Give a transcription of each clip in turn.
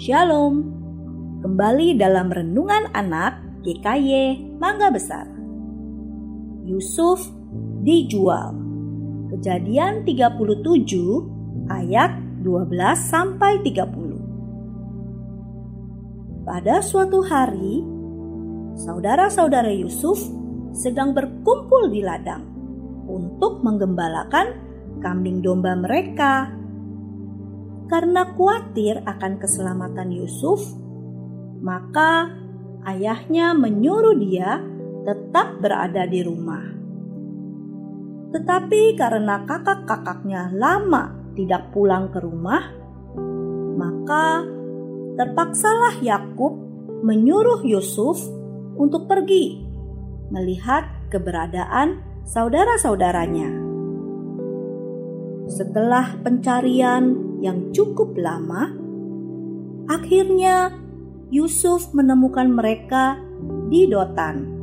Shalom. Kembali dalam renungan anak GKY Mangga Besar. Yusuf dijual. Kejadian 37 ayat 12 sampai 30. Pada suatu hari, saudara-saudara Yusuf sedang berkumpul di ladang untuk menggembalakan kambing domba mereka. Karena khawatir akan keselamatan Yusuf, maka ayahnya menyuruh dia tetap berada di rumah. Tetapi karena kakak-kakaknya lama tidak pulang ke rumah, maka terpaksalah Yakub menyuruh Yusuf untuk pergi melihat keberadaan saudara-saudaranya. Setelah pencarian yang cukup lama, akhirnya Yusuf menemukan mereka di Dotan.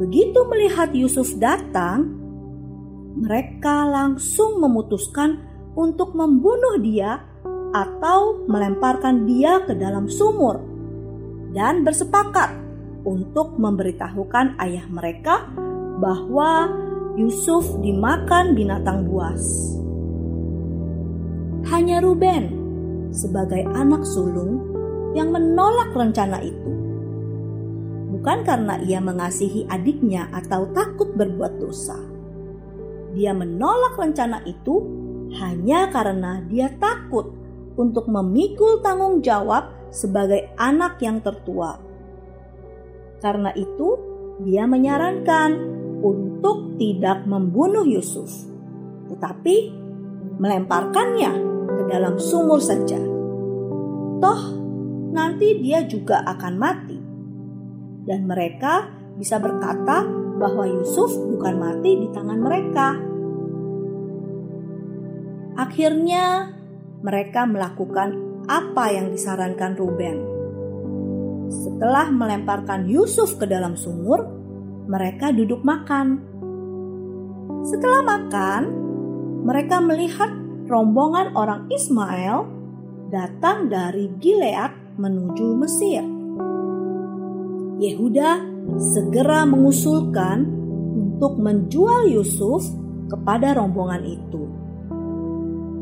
Begitu melihat Yusuf datang, mereka langsung memutuskan untuk membunuh dia atau melemparkan dia ke dalam sumur dan bersepakat untuk memberitahukan ayah mereka bahwa Yusuf dimakan binatang buas. Hanya Ruben sebagai anak sulung yang menolak rencana itu. Bukan karena ia mengasihi adiknya atau takut berbuat dosa. Dia menolak rencana itu hanya karena dia takut untuk memikul tanggung jawab sebagai anak yang tertua. Karena itu, dia menyarankan untuk tidak membunuh Yusuf, tetapi melemparkannya dalam sumur saja. Toh, nanti dia juga akan mati, dan mereka bisa berkata bahwa Yusuf bukan mati di tangan mereka. Akhirnya, mereka melakukan apa yang disarankan Ruben. Setelah melemparkan Yusuf ke dalam sumur, mereka duduk makan. Setelah makan, mereka melihat rombongan orang Ismail datang dari Gilead menuju Mesir. Yehuda segera mengusulkan untuk menjual Yusuf kepada rombongan itu.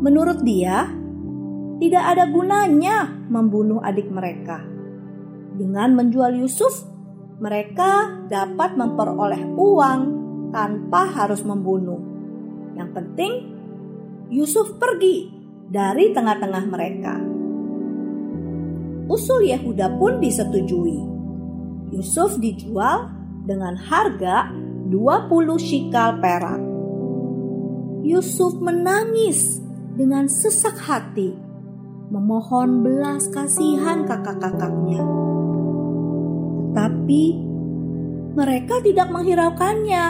Menurut dia, tidak ada gunanya membunuh adik mereka. Dengan menjual Yusuf, mereka dapat memperoleh uang tanpa harus membunuh. Yang penting, Yusuf pergi dari tengah-tengah mereka. Usul Yehuda pun disetujui. Yusuf dijual dengan harga 20 shikal perak. Yusuf menangis dengan sesak hati, memohon belas kasihan kakak-kakaknya tapi mereka tidak menghiraukannya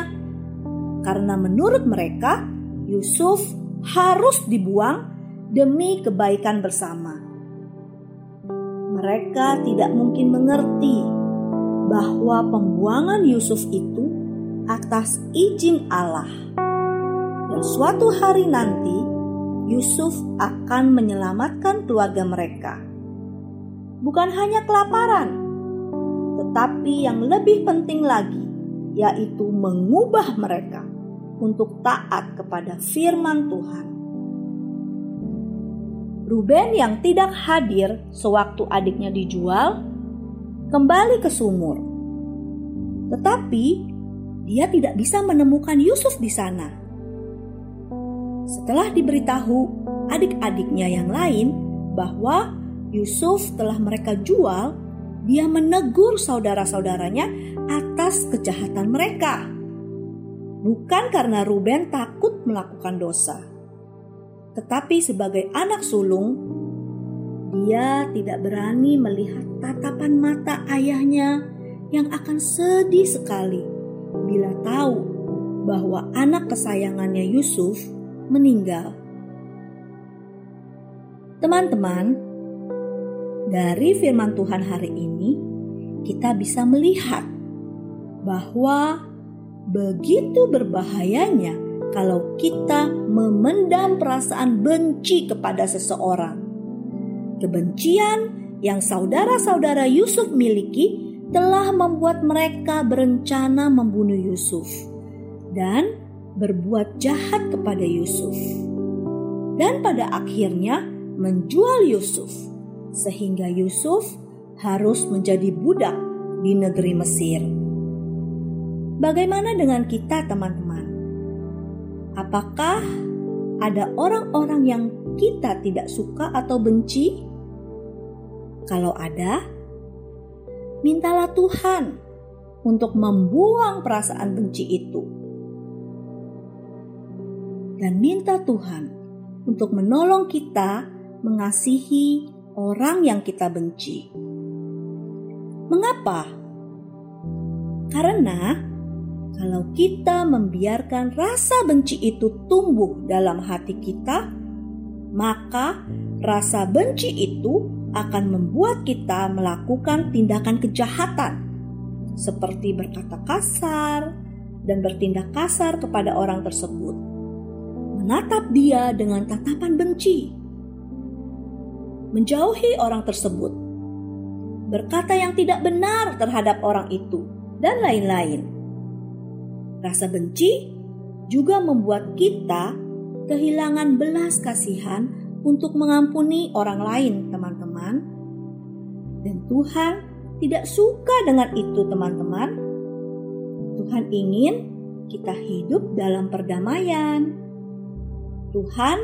karena menurut mereka Yusuf harus dibuang demi kebaikan bersama. Mereka tidak mungkin mengerti bahwa pembuangan Yusuf itu atas izin Allah. Dan suatu hari nanti Yusuf akan menyelamatkan keluarga mereka. Bukan hanya kelaparan, tetapi yang lebih penting lagi, yaitu mengubah mereka untuk taat kepada firman Tuhan. Ruben yang tidak hadir sewaktu adiknya dijual kembali ke sumur. Tetapi dia tidak bisa menemukan Yusuf di sana. Setelah diberitahu adik-adiknya yang lain bahwa Yusuf telah mereka jual, dia menegur saudara-saudaranya atas kejahatan mereka. Bukan karena Ruben takut melakukan dosa, tetapi sebagai anak sulung, dia tidak berani melihat tatapan mata ayahnya yang akan sedih sekali bila tahu bahwa anak kesayangannya Yusuf meninggal. Teman-teman, dari firman Tuhan hari ini, kita bisa melihat bahwa begitu berbahayanya kalau kita memendam perasaan benci kepada seseorang. Kebencian yang saudara-saudara Yusuf miliki telah membuat mereka berencana membunuh Yusuf dan berbuat jahat kepada Yusuf. Dan pada akhirnya menjual Yusuf sehingga Yusuf harus menjadi budak di negeri Mesir. Bagaimana dengan kita, teman-teman? Apakah ada orang-orang yang kita tidak suka atau benci? Kalau ada, mintalah Tuhan untuk membuang perasaan benci itu. Dan minta Tuhan untuk menolong kita mengasihi orang yang kita benci. Mengapa? Karena kalau kita membiarkan rasa benci itu tumbuh dalam hati kita, maka rasa benci itu akan membuat kita melakukan tindakan kejahatan, seperti berkata kasar dan bertindak kasar kepada orang tersebut, menatap dia dengan tatapan benci, menjauhi orang tersebut, berkata yang tidak benar terhadap orang itu, dan lain-lain. Rasa benci juga membuat kita kehilangan belas kasihan untuk mengampuni orang lain, teman-teman. Dan Tuhan tidak suka dengan itu, teman-teman. Tuhan ingin kita hidup dalam perdamaian. Tuhan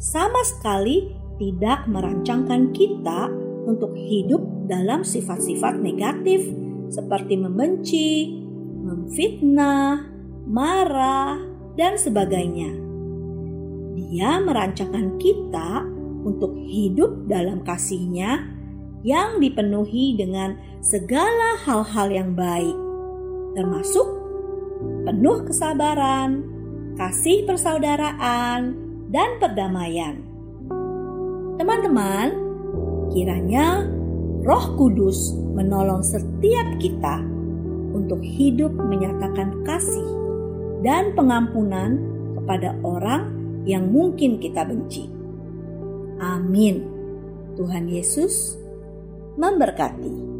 sama sekali tidak merancangkan kita untuk hidup dalam sifat-sifat negatif seperti membenci, memfitnah, marah, dan sebagainya. Dia merancangkan kita untuk hidup dalam kasihnya yang dipenuhi dengan segala hal-hal yang baik, termasuk penuh kesabaran, kasih persaudaraan, dan perdamaian. Teman-teman, kiranya Roh Kudus menolong setiap kita untuk hidup menyatakan kasih dan pengampunan kepada orang yang mungkin kita benci. Amin. Tuhan Yesus memberkati.